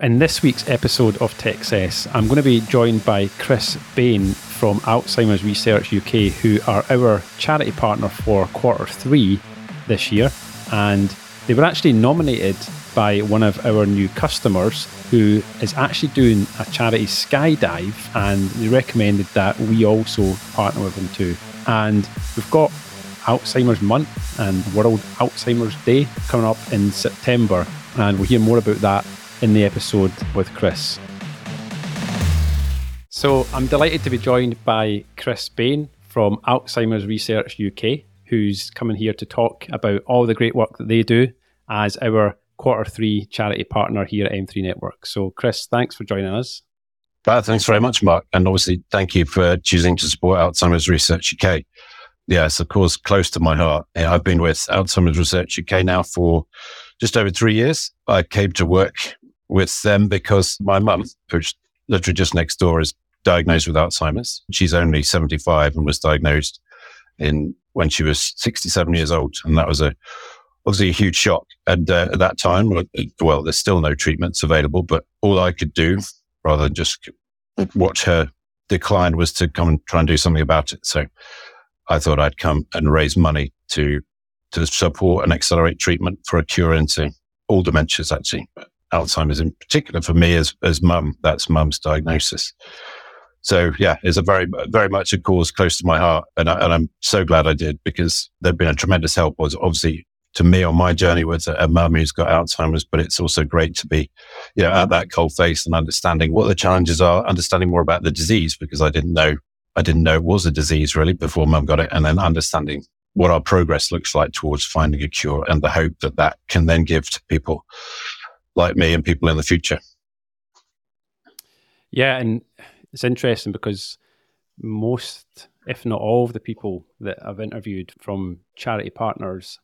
In this week's episode of TechCess, I'm going to be joined by Chris Bane from Alzheimer's Research UK, who are our charity partner for quarter three this year. And they were actually nominated by one of our new customers who is actually doing a charity skydive, and they recommended that we also partner with them too. And we've got Alzheimer's Month and World Alzheimer's Day coming up in September, and we'll hear more about that in the episode with Chris. So I'm delighted to be joined by Chris Bane from Alzheimer's Research UK, who's coming here to talk about all the great work that they do as our quarter three charity partner here at M3 Network. So, Chris, thanks for joining us. Uh, thanks very much, Mark. And obviously, thank you for choosing to support Alzheimer's Research UK. Yes, of course, close to my heart. I've been with Alzheimer's Research UK now for just over three years. I came to work with them because my mum, who's literally just next door, is diagnosed with Alzheimer's. She's only 75 and was diagnosed in when she was 67 years old. And that was a obviously a huge shock. And uh, at that time, well, there's still no treatments available, but all I could do rather than just watch her decline was to come and try and do something about it. So I thought I'd come and raise money to to support and accelerate treatment for a cure into all dementias, actually. Alzheimer's in particular for me as, as mum, that's mum's diagnosis. So yeah, it's a very, very much a cause close to my heart. And, I, am so glad I did because they've been a tremendous help was obviously to me on my journey with a, a mum who's got Alzheimer's, but it's also great to be, you know, at that cold face and understanding what the challenges are, understanding more about the disease because I didn't know, I didn't know it was a disease really before mum got it. And then understanding what our progress looks like towards finding a cure and the hope that that can then give to people like me and people in the future. Yeah, and it's interesting because most, if not all, of the people that I've interviewed from charity partners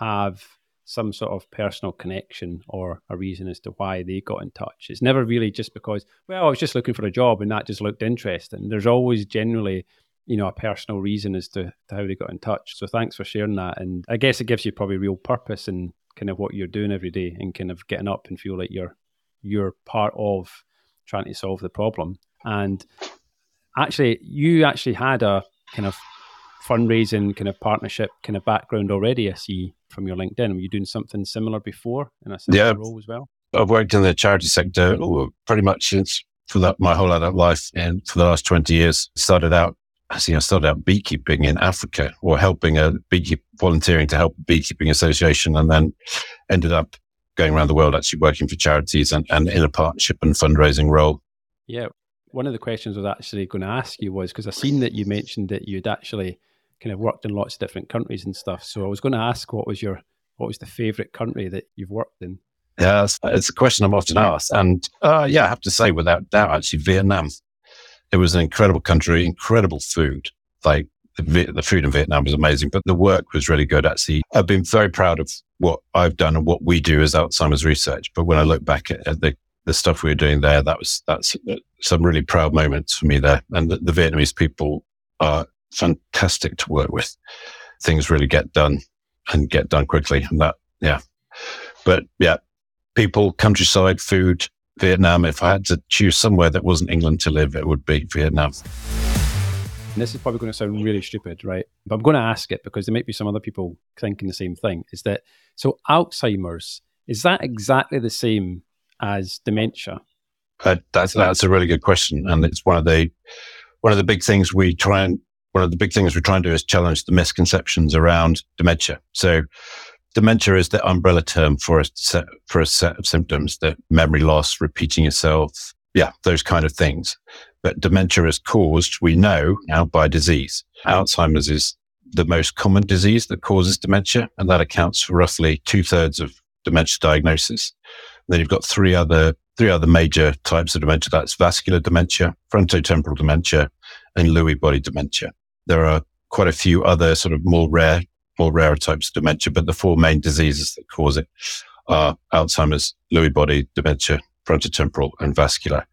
have some sort of personal connection or a reason as to why they got in touch. It's never really just because, well, I was just looking for a job and that just looked interesting. There's always generally, you know, a personal reason as to, to how they got in touch. So thanks for sharing that. And I guess it gives you probably real purpose in kind of what you're doing every day and kind of getting up and feel like you're you're part of trying to solve the problem. And actually, you actually had a kind of fundraising kind of partnership kind of background already. I see from your LinkedIn. Were you doing something similar before in a similar yeah, role as well? I've worked in the charity sector pretty much since for that my whole adult life and for the last 20 years. Started out see I started out beekeeping in Africa or helping a beekeep volunteering to help a beekeeping association and then ended up going around the world actually working for charities and, and in a partnership and fundraising role. Yeah. One of the questions I was actually going to ask you was because I've seen that you mentioned that you'd actually kind of worked in lots of different countries and stuff. So I was going to ask what was your what was the favorite country that you've worked in? Yeah, it's, it's a question I'm often asked. And uh, yeah, I have to say without doubt, actually, Vietnam it was an incredible country, incredible food. Like the, the food in Vietnam was amazing, but the work was really good. Actually, I've been very proud of what I've done and what we do as Alzheimer's research. But when I look back at, at the the stuff we were doing there, that was that's uh, some really proud moments for me there. And the, the Vietnamese people are fantastic to work with. Things really get done and get done quickly. And that, yeah. But yeah, people, countryside, food, Vietnam. If I had to choose somewhere that wasn't England to live, it would be Vietnam. And this is probably going to sound really stupid, right? But I'm going to ask it because there might be some other people thinking the same thing. Is that so? Alzheimer's is that exactly the same as dementia? Uh, that's that's a really good question, and it's one of the one of the big things we try and one of the big things we try and do is challenge the misconceptions around dementia. So dementia is the umbrella term for a set, for a set of symptoms that memory loss, repeating yourself. Yeah, those kind of things. But dementia is caused, we know now, by disease. Alzheimer's is the most common disease that causes dementia, and that accounts for roughly two thirds of dementia diagnosis. then you've got three other three other major types of dementia. That's vascular dementia, frontotemporal dementia, and Lewy body dementia. There are quite a few other sort of more rare more rare types of dementia, but the four main diseases that cause it are Alzheimer's, Lewy body dementia, frontotemporal, and vascular.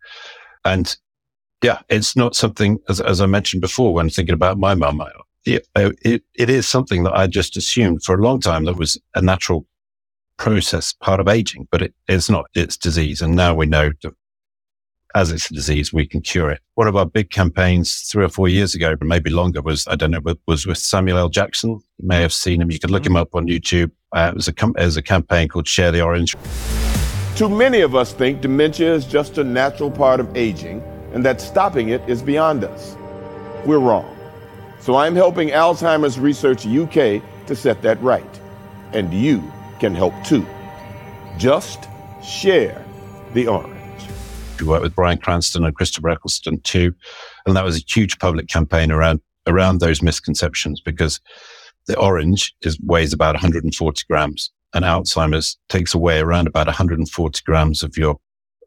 And yeah, it's not something, as, as I mentioned before, when thinking about my mum, it, it, it is something that I just assumed for a long time that was a natural process, part of aging, but it, it's not, it's disease. And now we know that as it's a disease, we can cure it. One of our big campaigns three or four years ago, but maybe longer, was, I don't know, was with Samuel L. Jackson. You may have seen him. You could look him up on YouTube. Uh, it, was a com- it was a campaign called Share the Orange. Too many of us think dementia is just a natural part of aging and that stopping it is beyond us. We're wrong. So I'm helping Alzheimer's Research UK to set that right. And you can help too. Just share the orange. We worked with Bryan Cranston and Christopher Eccleston too. And that was a huge public campaign around, around those misconceptions because the orange is, weighs about 140 grams and Alzheimer's takes away around about 140 grams of your,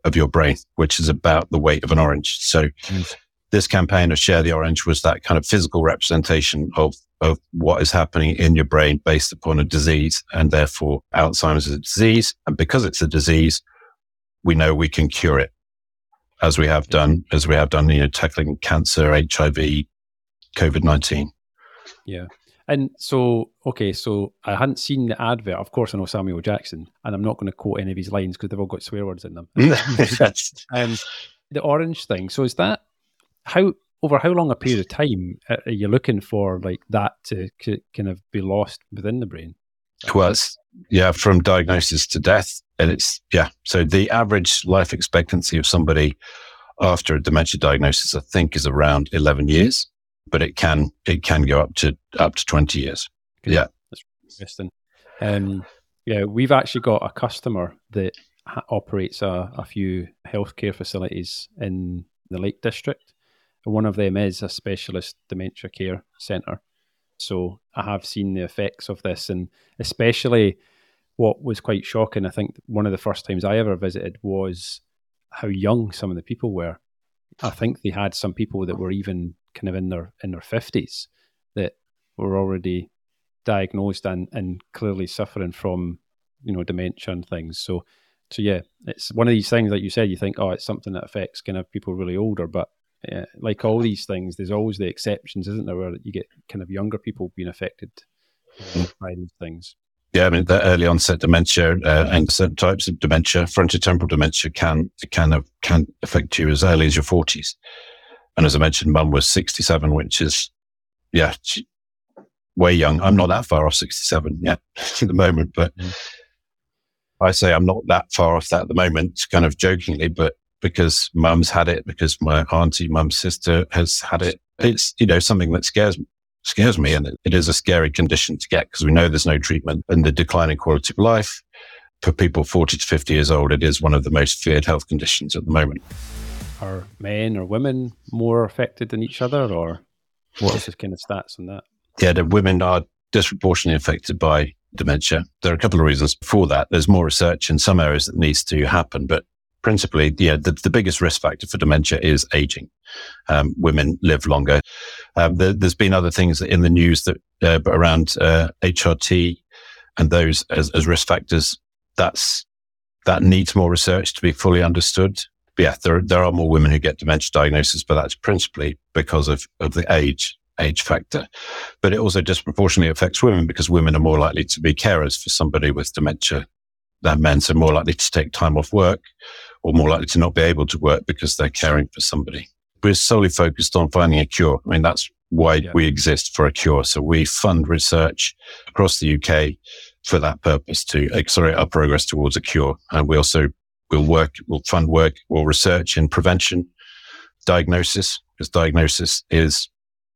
of your brain, which is about the weight of an orange. So mm. this campaign of Share the Orange was that kind of physical representation of of what is happening in your brain based upon a disease and therefore Alzheimer's is a disease. And because it's a disease, we know we can cure it as we have done, as we have done, you know, tackling cancer, HIV, COVID 19. Yeah. And so, okay, so I hadn't seen the advert. Of course, I know Samuel Jackson, and I'm not going to quote any of his lines because they've all got swear words in them. um, the orange thing. So, is that how over how long a period of time are you looking for like that to kind of be lost within the brain? Well, yeah, from diagnosis to death. And it's, yeah. So the average life expectancy of somebody after a dementia diagnosis, I think, is around 11 years, but it can, it can go up to, up to 20 years. Okay. Yeah. That's interesting. Um, yeah, we've actually got a customer that ha- operates a, a few healthcare facilities in the Lake District. And One of them is a specialist dementia care centre. So I have seen the effects of this, and especially what was quite shocking. I think one of the first times I ever visited was how young some of the people were. I think they had some people that were even kind of in their in their fifties that were already diagnosed and and clearly suffering from you know dementia and things. So so yeah, it's one of these things that you said. You think, oh, it's something that affects kind of people really older, but uh, like all these things, there's always the exceptions, isn't there, where you get kind of younger people being affected uh, by these things. Yeah, I mean, the early onset dementia uh, and certain types of dementia, frontotemporal dementia, can can have, can affect you as early as your forties. And as I mentioned, Mum was sixty-seven, which is yeah, way young. I'm not that far off sixty-seven yet at the moment, but mm. I say I'm not that far off that at the moment, kind of jokingly, but because mum's had it, because my auntie, mum's sister has had it. It's, you know, something that scares scares me. And it, it is a scary condition to get because we know there's no treatment and the declining quality of life for people 40 to 50 years old. It is one of the most feared health conditions at the moment. Are men or women more affected than each other or what is the kind of stats on that? Yeah, the women are disproportionately affected by dementia. There are a couple of reasons for that. There's more research in some areas that needs to happen, but principally, yeah, the, the biggest risk factor for dementia is aging. Um, women live longer. Um, there, has been other things in the news that uh, around uh, HRT and those as, as, risk factors. That's that needs more research to be fully understood. But yeah, there there are more women who get dementia diagnosis, but that's principally because of of the age age factor. But it also disproportionately affects women because women are more likely to be carers for somebody with dementia than men, so more likely to take time off work or more likely to not be able to work because they're caring for somebody. We're solely focused on finding a cure. I mean, that's why yeah. we exist for a cure. So we fund research across the UK for that purpose to accelerate our progress towards a cure. And we also will work, we'll fund work or research in prevention, diagnosis, because diagnosis is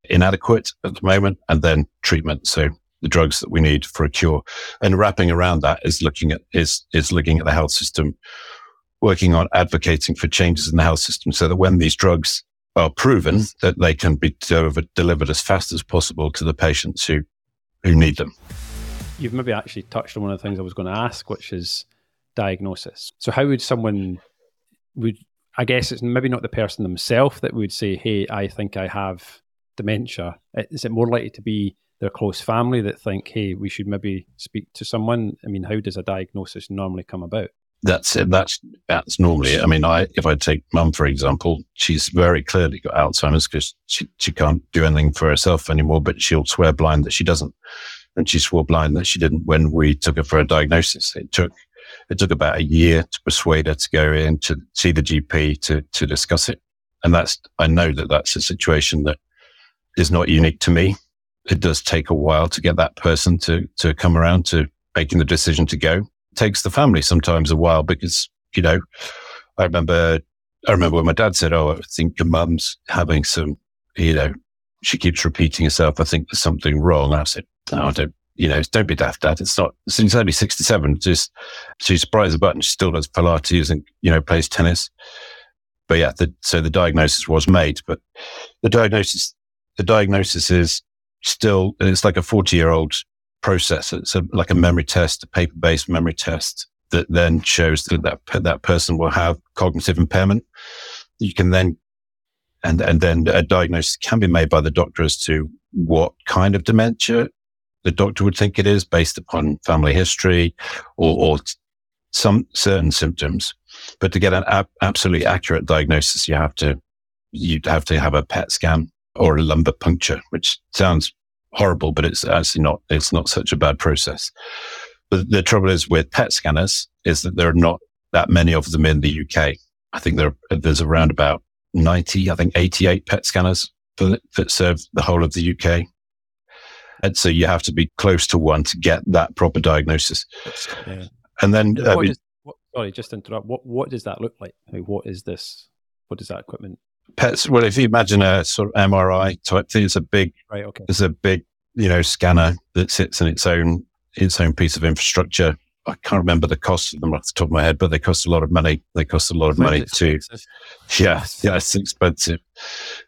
inadequate at the moment, and then treatment. So the drugs that we need for a cure. And wrapping around that is looking at is is looking at the health system working on advocating for changes in the health system so that when these drugs are proven mm. that they can be delivered, delivered as fast as possible to the patients who, who need them. You've maybe actually touched on one of the things I was going to ask, which is diagnosis. So how would someone would I guess it's maybe not the person themselves that would say, "Hey, I think I have dementia." Is it more likely to be their close family that think, "Hey, we should maybe speak to someone"? I mean, how does a diagnosis normally come about? That's it. That's that's normally it. I mean, I if I take mum for example, she's very clearly got Alzheimer's because she she can't do anything for herself anymore, but she'll swear blind that she doesn't. and she swore blind that she didn't when we took her for a diagnosis. It took it took about a year to persuade her to go in to see the GP to to discuss it. And that's I know that that's a situation that is not unique to me. It does take a while to get that person to to come around to making the decision to go. Takes the family sometimes a while because you know I remember I remember when my dad said, "Oh, I think your mum's having some you know she keeps repeating herself. I think there's something wrong." I said, "No, I don't." You know, don't be daft, Dad. It's not. She's only sixty-seven. Just she's surprised the button. She still does Pilates and you know plays tennis. But yeah, the, so the diagnosis was made. But the diagnosis, the diagnosis is still. It's like a forty-year-old process. It's a, like a memory test, a paper-based memory test that then shows that that, that person will have cognitive impairment. You can then and and then a diagnosis can be made by the doctor as to what kind of dementia the doctor would think it is based upon family history or, or some certain symptoms. But to get an ab- absolutely accurate diagnosis, you have to you'd have to have a PET scan or a lumbar puncture, which sounds horrible, but it's actually not. It's not such a bad process. But the trouble is with PET scanners is that there are not that many of them in the UK. I think there there's around about ninety, I think eighty eight PET scanners that serve the whole of the UK. And so you have to be close to one to get that proper diagnosis. Yeah. And then, uh, what is, what, sorry, just interrupt. What what does that look like? like? What is this? What is that equipment? Pets. Well, if you imagine a sort of MRI type thing, it's a big, right? Okay, it's a big, you know, scanner that sits in its own its own piece of infrastructure. I can't remember the cost of them off the top of my head, but they cost a lot of money. They cost a lot of money too. Yeah, yeah, it's expensive.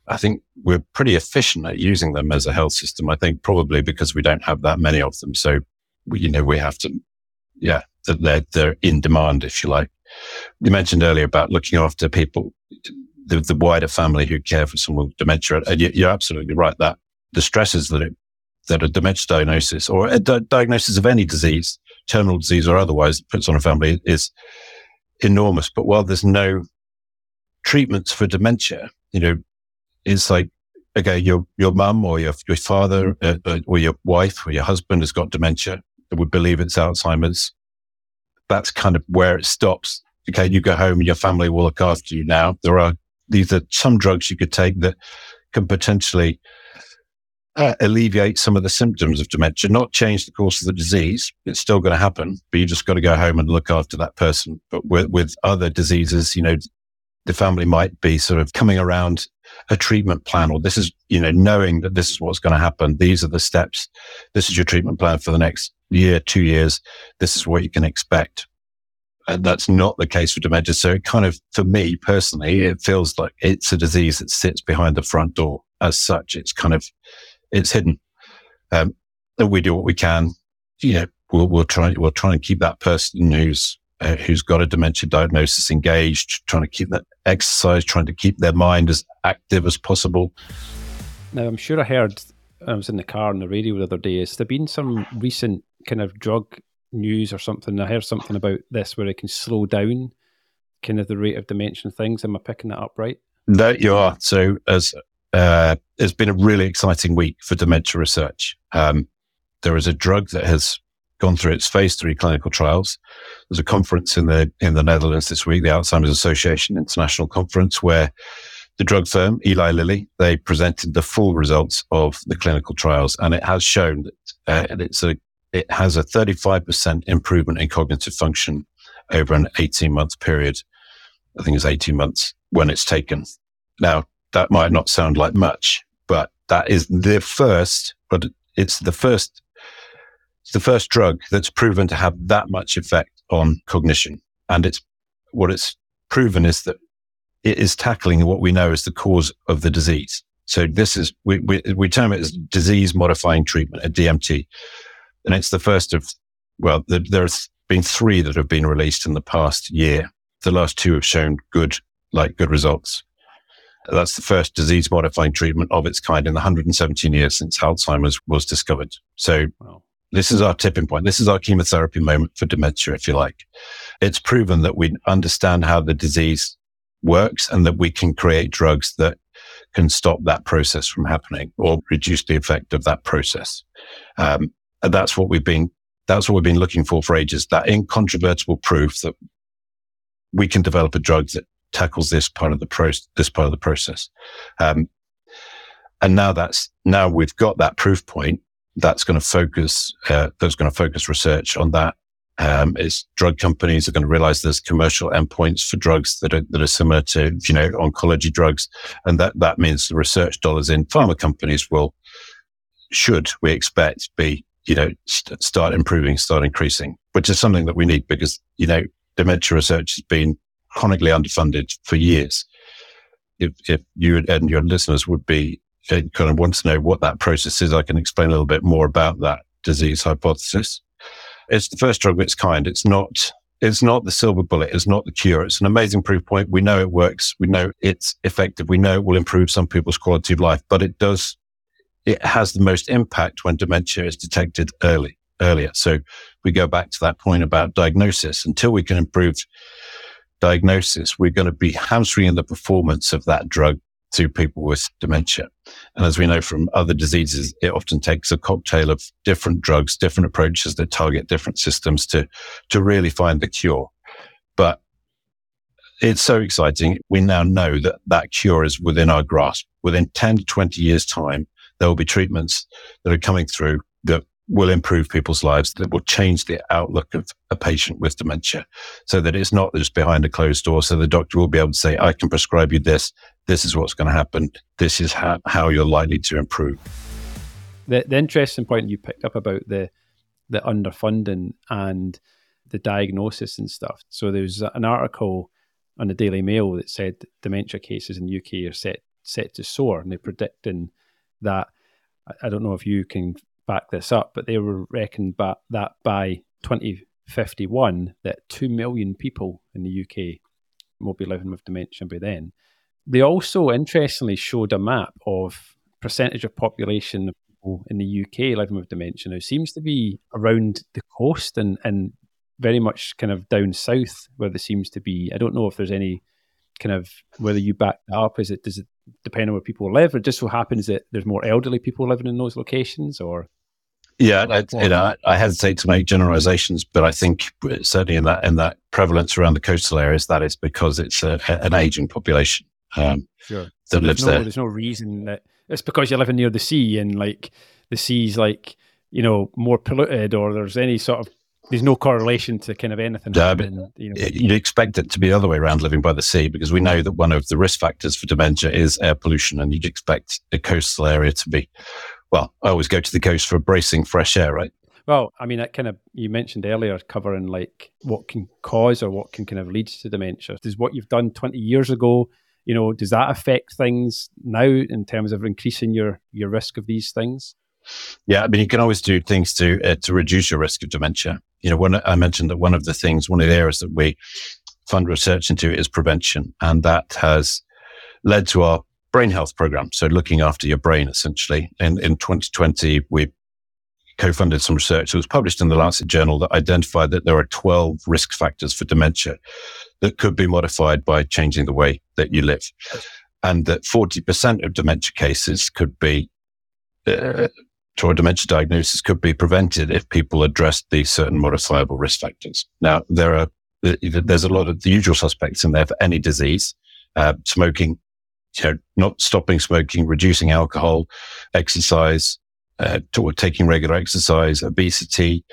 I think we're pretty efficient at using them as a health system. I think probably because we don't have that many of them. So, we, you know, we have to, yeah, they're, they're in demand, if you like. You mentioned earlier about looking after people, the, the wider family who care for someone with dementia. And you're absolutely right that the stresses that it, that a dementia diagnosis or a di- diagnosis of any disease, terminal disease or otherwise, puts on a family is enormous. But while there's no treatments for dementia, you know, it's like, okay, your, your mum or your, your father uh, uh, or your wife or your husband has got dementia. We believe it's Alzheimer's. That's kind of where it stops. Okay. You go home and your family will look after you now. There are, these are some drugs you could take that can potentially uh, alleviate some of the symptoms of dementia, not change the course of the disease. It's still going to happen, but you just got to go home and look after that person. But with, with other diseases, you know, the family might be sort of coming around a treatment plan or this is, you know, knowing that this is what's going to happen. These are the steps. This is your treatment plan for the next year, two years. This is what you can expect. And that's not the case for dementia. So it kind of, for me personally, it feels like it's a disease that sits behind the front door. As such, it's kind of, it's hidden. Um, and we do what we can. You know, we'll, we'll try, we'll try and keep that person who's uh, who's got a dementia diagnosis engaged, trying to keep that exercise, trying to keep their mind as active as possible. Now, I'm sure I heard, I was in the car on the radio the other day, has there been some recent kind of drug news or something? I heard something about this where it can slow down kind of the rate of dementia things. Am I picking that up right? There you are. So, as uh, it's been a really exciting week for dementia research. Um, there is a drug that has gone through its phase three clinical trials. There's a conference in the in the Netherlands this week, the Alzheimer's Association International Conference, where the drug firm Eli Lilly they presented the full results of the clinical trials, and it has shown that uh, it's a it has a 35% improvement in cognitive function over an 18 month period. I think it's 18 months when it's taken. Now that might not sound like much, but that is the first, but it's the first it's the first drug that's proven to have that much effect on cognition. And it's what it's proven is that it is tackling what we know is the cause of the disease. So this is, we, we, we term it as disease modifying treatment, a DMT. And it's the first of, well, the, there's been three that have been released in the past year. The last two have shown good, like good results. That's the first disease modifying treatment of its kind in the 117 years since Alzheimer's was discovered. So wow. This is our tipping point. This is our chemotherapy moment for dementia, if you like. It's proven that we understand how the disease works and that we can create drugs that can stop that process from happening or reduce the effect of that process. Um, And that's what we've been, that's what we've been looking for for ages, that incontrovertible proof that we can develop a drug that tackles this part of the process, this part of the process. Um, and now that's, now we've got that proof point that's going to focus, uh, that's going to focus research on that. Um, is drug companies are going to realize there's commercial endpoints for drugs that are, that are similar to, you know, oncology drugs. And that, that means the research dollars in pharma companies will, should we expect be, you know, st- start improving, start increasing, which is something that we need because, you know, dementia research has been chronically underfunded for years. If, if you and your listeners would be uh, kind of want to know what that process is, I can explain a little bit more about that disease hypothesis. It's the first drug of its kind. It's not, it's not the silver bullet. It's not the cure. It's an amazing proof point. We know it works. We know it's effective. We know it will improve some people's quality of life, but it does, it has the most impact when dementia is detected early, earlier. So we go back to that point about diagnosis. Until we can improve diagnosis, we're going to be hamstringing the performance of that drug to people with dementia. And as we know from other diseases, it often takes a cocktail of different drugs, different approaches that target different systems to, to really find the cure. But it's so exciting. We now know that that cure is within our grasp. Within 10 to 20 years time, there will be treatments that are coming through that will improve people's lives, that will change the outlook of a patient with dementia so that it's not just behind a closed door. So the doctor will be able to say, I can prescribe you this. This is what's going to happen. This is how, how you're likely to improve. The, the interesting point you picked up about the, the underfunding and the diagnosis and stuff. So there's an article on the Daily Mail that said dementia cases in the UK are set set to soar, and they're predicting that. I don't know if you can back this up, but they were reckoned by, that by 2051 that 2 million people in the UK will be living with dementia by then. They also interestingly showed a map of percentage of population of people in the UK living with dementia. Now, seems to be around the coast and, and very much kind of down south where there seems to be. I don't know if there's any kind of whether you back that up. Is it does it depend on where people live, or just so happens that there's more elderly people living in those locations, or yeah, I, you know, I hesitate to make generalizations, but I think certainly in that in that prevalence around the coastal areas, that is because it's a, an aging population um, sure. that lives no, there. There's no reason that it's because you're living near the sea and like the sea's like you know more polluted, or there's any sort of there's no correlation to kind of anything. But you know. You'd expect it to be the other way around living by the sea because we know that one of the risk factors for dementia is air pollution, and you'd expect a coastal area to be well, I always go to the coast for bracing fresh air, right? Well, I mean, that kind of you mentioned earlier, covering like what can cause or what can kind of lead to dementia. Does what you've done twenty years ago, you know, does that affect things now in terms of increasing your your risk of these things? Yeah, I mean, you can always do things to uh, to reduce your risk of dementia. You know, when I mentioned that one of the things, one of the areas that we fund research into is prevention, and that has led to our brain health program. So looking after your brain, essentially. In, in 2020, we co-funded some research that was published in the Lancet Journal that identified that there are 12 risk factors for dementia that could be modified by changing the way that you live. And that 40% of dementia cases could be, uh, or dementia diagnosis could be prevented if people addressed these certain modifiable risk factors. Now, there are, there's a lot of the usual suspects in there for any disease. Uh, smoking, you know, not stopping smoking, reducing alcohol, exercise, uh, to, taking regular exercise, obesity.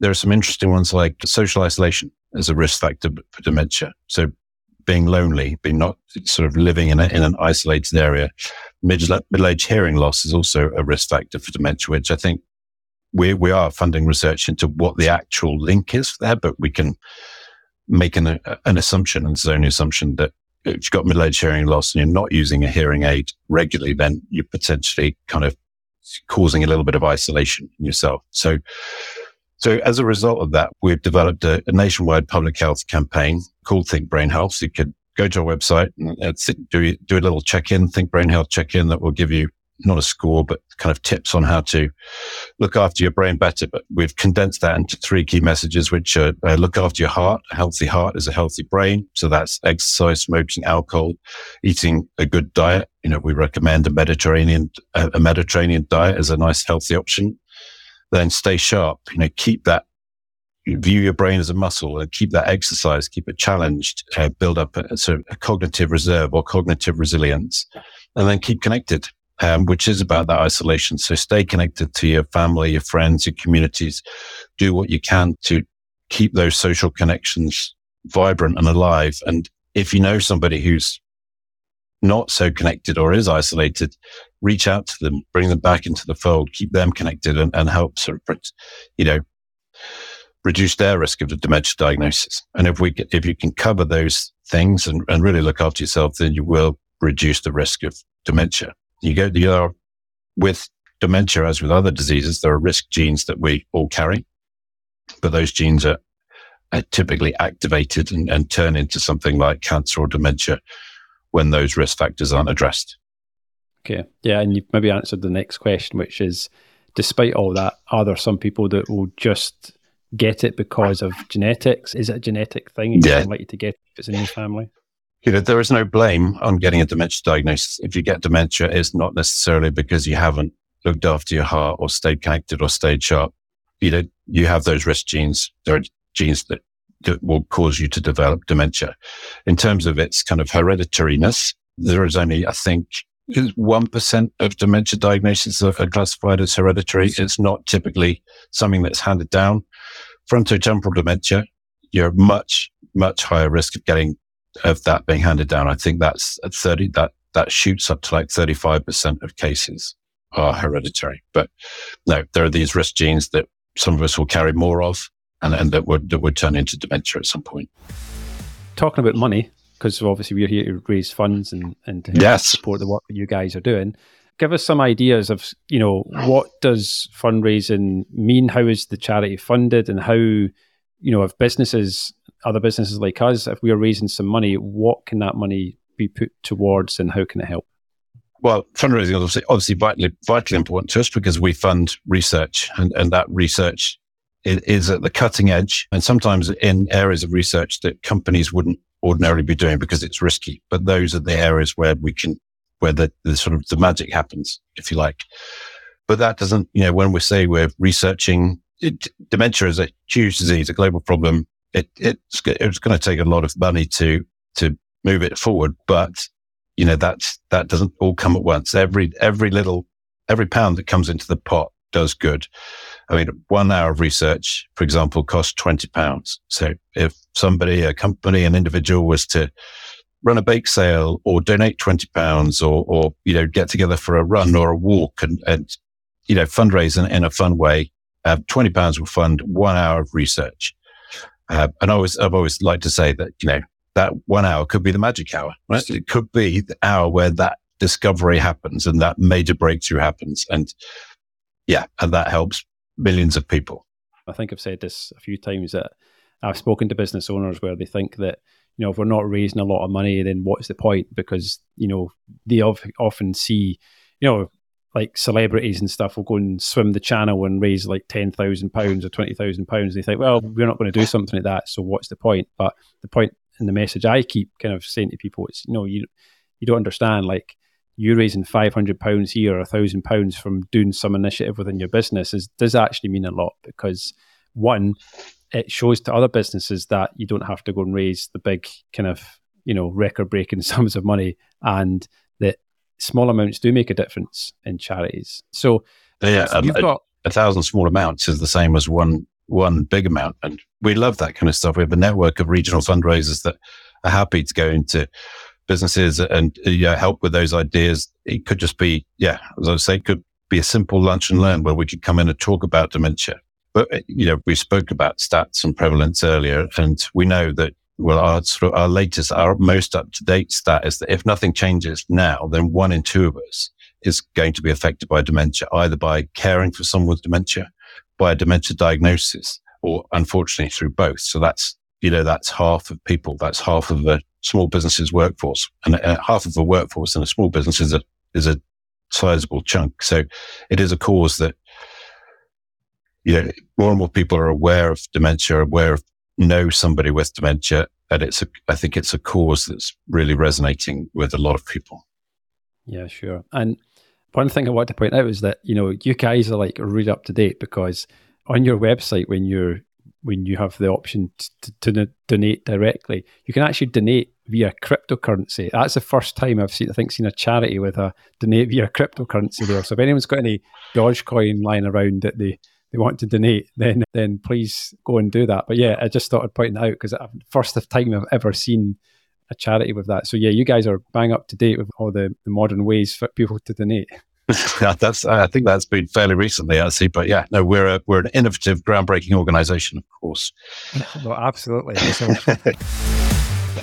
There are some interesting ones like social isolation as a risk factor for dementia. So being lonely, being not sort of living in, a, in an isolated area. Middle, middle-age hearing loss is also a risk factor for dementia, which I think we, we are funding research into what the actual link is there, but we can make an, an assumption, and it's only assumption that if you've got middle-aged hearing loss and you're not using a hearing aid regularly, then you're potentially kind of causing a little bit of isolation in yourself. So, so as a result of that, we've developed a, a nationwide public health campaign called Think Brain Health. So you could go to our website and do, do a little check-in, Think Brain Health check-in that will give you not a score, but kind of tips on how to look after your brain better. But we've condensed that into three key messages, which are uh, look after your heart. A healthy heart is a healthy brain. So that's exercise, smoking, alcohol, eating a good diet. You know, we recommend a Mediterranean, a Mediterranean diet as a nice healthy option. Then stay sharp. You know, keep that view your brain as a muscle and keep that exercise, keep it challenged, uh, build up a, a, a, cognitive reserve or cognitive resilience, and then keep connected, um, which is about that isolation. So stay connected to your family, your friends, your communities. Do what you can to keep those social connections vibrant and alive. And if you know somebody who's not so connected or is isolated, reach out to them, bring them back into the fold, keep them connected and, and help sort of, you know, reduce their risk of the dementia diagnosis. And if we, if you can cover those things and, and really look after yourself, then you will reduce the risk of dementia. You go, you are with dementia, as with other diseases, there are risk genes that we all carry, but those genes are, are typically activated and, and turn into something like cancer or dementia when those risk factors aren't addressed. Okay. Yeah. And you've maybe answered the next question, which is despite all that, are there some people that will just get it because of genetics? Is it a genetic thing? You yeah. likely to get it if it's in your family? You know, there is no blame on getting a dementia diagnosis. If you get dementia, it's not necessarily because you haven't looked after your heart or stayed connected or stayed sharp. You know, you have those risk genes. There are genes that, that will cause you to develop dementia. In terms of its kind of hereditariness, there is only, I think, 1% of dementia diagnoses are classified as hereditary. It's not typically something that's handed down. Frontotemporal dementia, you're much, much higher risk of getting, of that being handed down. I think that's at 30, that, that shoots up to like 35% of cases are hereditary. But no, there are these risk genes that some of us will carry more of and, and that would, that would turn into dementia at some point. Talking about money, because obviously we're here to raise funds and, and to yes. support the work that you guys are doing. Give us some ideas of, you know, what does fundraising mean? How is the charity funded and how, you know, if businesses, other businesses like us, if we are raising some money, what can that money be put towards and how can it help? Well, fundraising is obviously, obviously vitally, vitally important to us because we fund research and, and that research is at the cutting edge and sometimes in areas of research that companies wouldn't ordinarily be doing because it's risky. But those are the areas where we can, where the, the sort of the magic happens, if you like. But that doesn't, you know, when we say we're researching it, dementia is a huge disease, a global problem. It, it's, it's going to take a lot of money to, to move it forward. But, you know, that's, that doesn't all come at once. Every, every little, every pound that comes into the pot does good. I mean, one hour of research, for example, costs 20 pounds. So if somebody, a company, an individual was to run a bake sale or donate 20 pounds or, or, you know, get together for a run or a walk and, and you know, fundraise in, in a fun way, uh, 20 pounds will fund one hour of research. Uh, and I always, I've always liked to say that, you know, that one hour could be the magic hour, right? It could be the hour where that discovery happens and that major breakthrough happens. And yeah, and that helps millions of people. I think I've said this a few times that I've spoken to business owners where they think that you know if we're not raising a lot of money, then what's the point? Because you know they often see you know like celebrities and stuff will go and swim the channel and raise like ten thousand pounds or twenty thousand pounds. They think, well, we're not going to do something like that, so what's the point? But the point and the message I keep kind of saying to people is, you know, you you don't understand like you raising five hundred pounds here or a thousand pounds from doing some initiative within your business is does actually mean a lot because one, it shows to other businesses that you don't have to go and raise the big kind of you know record breaking sums of money and that small amounts do make a difference in charities. So yeah, so um, you've a, got a thousand small amounts is the same as one one big amount, and we love that kind of stuff. We have a network of regional fundraisers that are happy to go into businesses and uh, know, help with those ideas. It could just be, yeah, as I say, it could be a simple lunch and learn where we could come in and talk about dementia. But, uh, you know, we spoke about stats and prevalence earlier, and we know that, well, our sort of our latest, our most up to date stat is that if nothing changes now, then one in two of us is going to be affected by dementia, either by caring for someone with dementia, by a dementia diagnosis, or unfortunately through both. So that's, you know, that's half of people. That's half of a small businesses workforce and uh, half of the workforce in a small business is a, is a sizable chunk. So it is a cause that, you know, more and more people are aware of dementia, aware of know somebody with dementia. And it's a, I think it's a cause that's really resonating with a lot of people. Yeah, sure. And One thing I want to point out is that you know you guys are like really up to date because on your website when you're when you have the option to, to, to donate directly, you can actually donate via cryptocurrency. That's the first time I've seen, I think, seen a charity with a donate via cryptocurrency there. So if anyone's got any Dogecoin lying around that they, they want to donate, then then please go and do that. But yeah, I just thought I'd point it out because first time I've ever seen a charity with that. So yeah, you guys are bang up to date with all the, the modern ways for people to donate. that's I think that's been fairly recently, I see. But yeah, no, we're a, we're an innovative, groundbreaking organisation, of course. well, absolutely.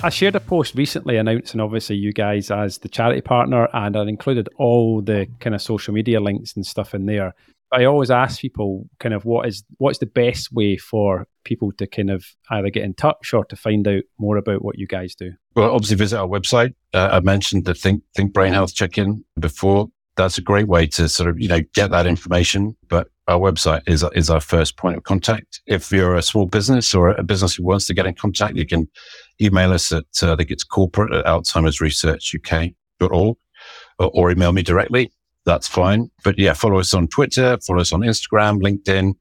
I shared a post recently announcing obviously you guys as the charity partner, and I included all the kind of social media links and stuff in there. I always ask people kind of what is what's the best way for people to kind of either get in touch or to find out more about what you guys do. Well, obviously visit our website. Uh, I mentioned the Think Think Brain Health check-in before. That's a great way to sort of you know get that information. But our website is is our first point of contact. If you're a small business or a business who wants to get in contact, you can email us at uh, I think it's corporate at Alzheimer's Research UK.org or, or email me directly that's fine. But yeah, follow us on Twitter, follow us on Instagram, LinkedIn.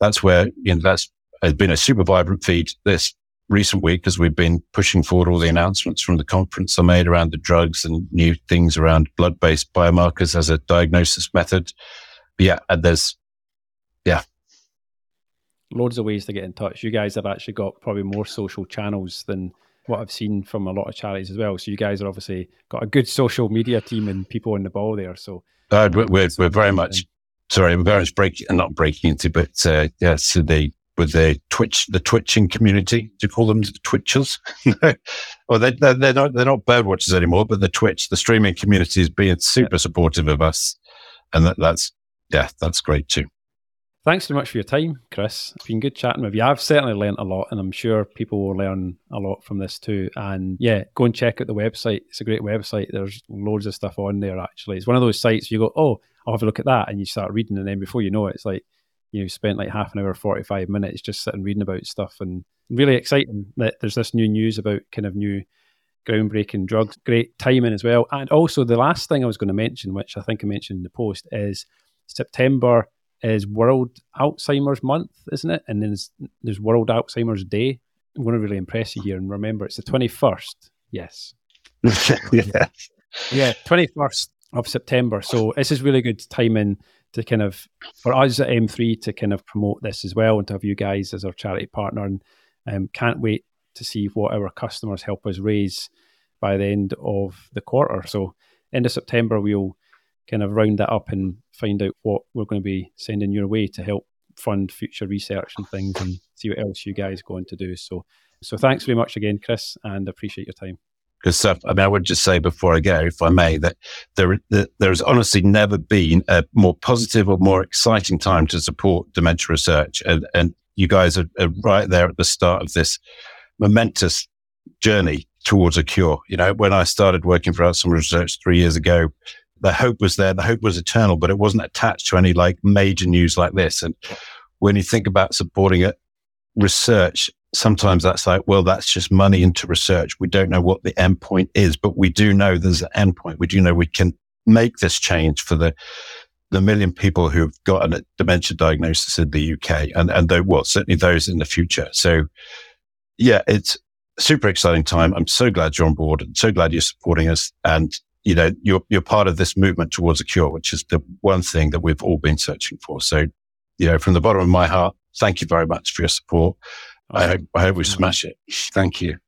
That's where, you know, that's has been a super vibrant feed this recent week as we've been pushing forward all the announcements from the conference I made around the drugs and new things around blood based biomarkers as a diagnosis method. But yeah, and there's, yeah. Loads of ways to get in touch. You guys have actually got probably more social channels than what I've seen from a lot of charities as well. So you guys are obviously got a good social media team and people on the ball there. So uh, we're, we're very much sorry, we're very much breaking not breaking into, but uh, yeah, so they with the Twitch, the twitching community. You call them the Twitchers? well, they, they're, they're not they're not bird watchers anymore, but the Twitch, the streaming community is being super supportive of us, and that, that's yeah, that's great too. Thanks so much for your time, Chris. It's been good chatting with you. I've certainly learned a lot, and I'm sure people will learn a lot from this too. And yeah, go and check out the website. It's a great website. There's loads of stuff on there, actually. It's one of those sites you go, oh, I'll have a look at that. And you start reading, and then before you know it, it's like you know, spent like half an hour, 45 minutes just sitting reading about stuff. And really exciting that there's this new news about kind of new groundbreaking drugs. Great timing as well. And also, the last thing I was going to mention, which I think I mentioned in the post, is September is World Alzheimer's Month, isn't it? And then there's, there's World Alzheimer's Day. I'm going to really impress you here. And remember, it's the 21st. Yes. yeah. Yeah, 21st of September. So this is really good timing to kind of, for us at M3 to kind of promote this as well and to have you guys as our charity partner. And um, can't wait to see what our customers help us raise by the end of the quarter. So end of September, we'll kind of round that up and find out what we're going to be sending your way to help fund future research and things and see what else you guys going to do. So, so thanks very much again, Chris, and appreciate your time. Good stuff. Uh, I mean, I would just say before I go, if I may, that there that there's honestly never been a more positive or more exciting time to support dementia research, and and you guys are, are right there at the start of this momentous journey towards a cure. You know, when I started working for Alzheimer's Research three years ago, the hope was there. The hope was eternal, but it wasn't attached to any like major news like this. And when you think about supporting it, research, sometimes that's like, well, that's just money into research. We don't know what the endpoint is, but we do know there's an endpoint. We do know we can make this change for the the million people who've got a dementia diagnosis in the UK, and and though, well, certainly those in the future. So, yeah, it's super exciting time. I'm so glad you're on board and so glad you're supporting us. And you know, you're, you're part of this movement towards a cure, which is the one thing that we've all been searching for. So, you know, from the bottom of my heart, thank you very much for your support. I hope, I hope we smash it. Thank you.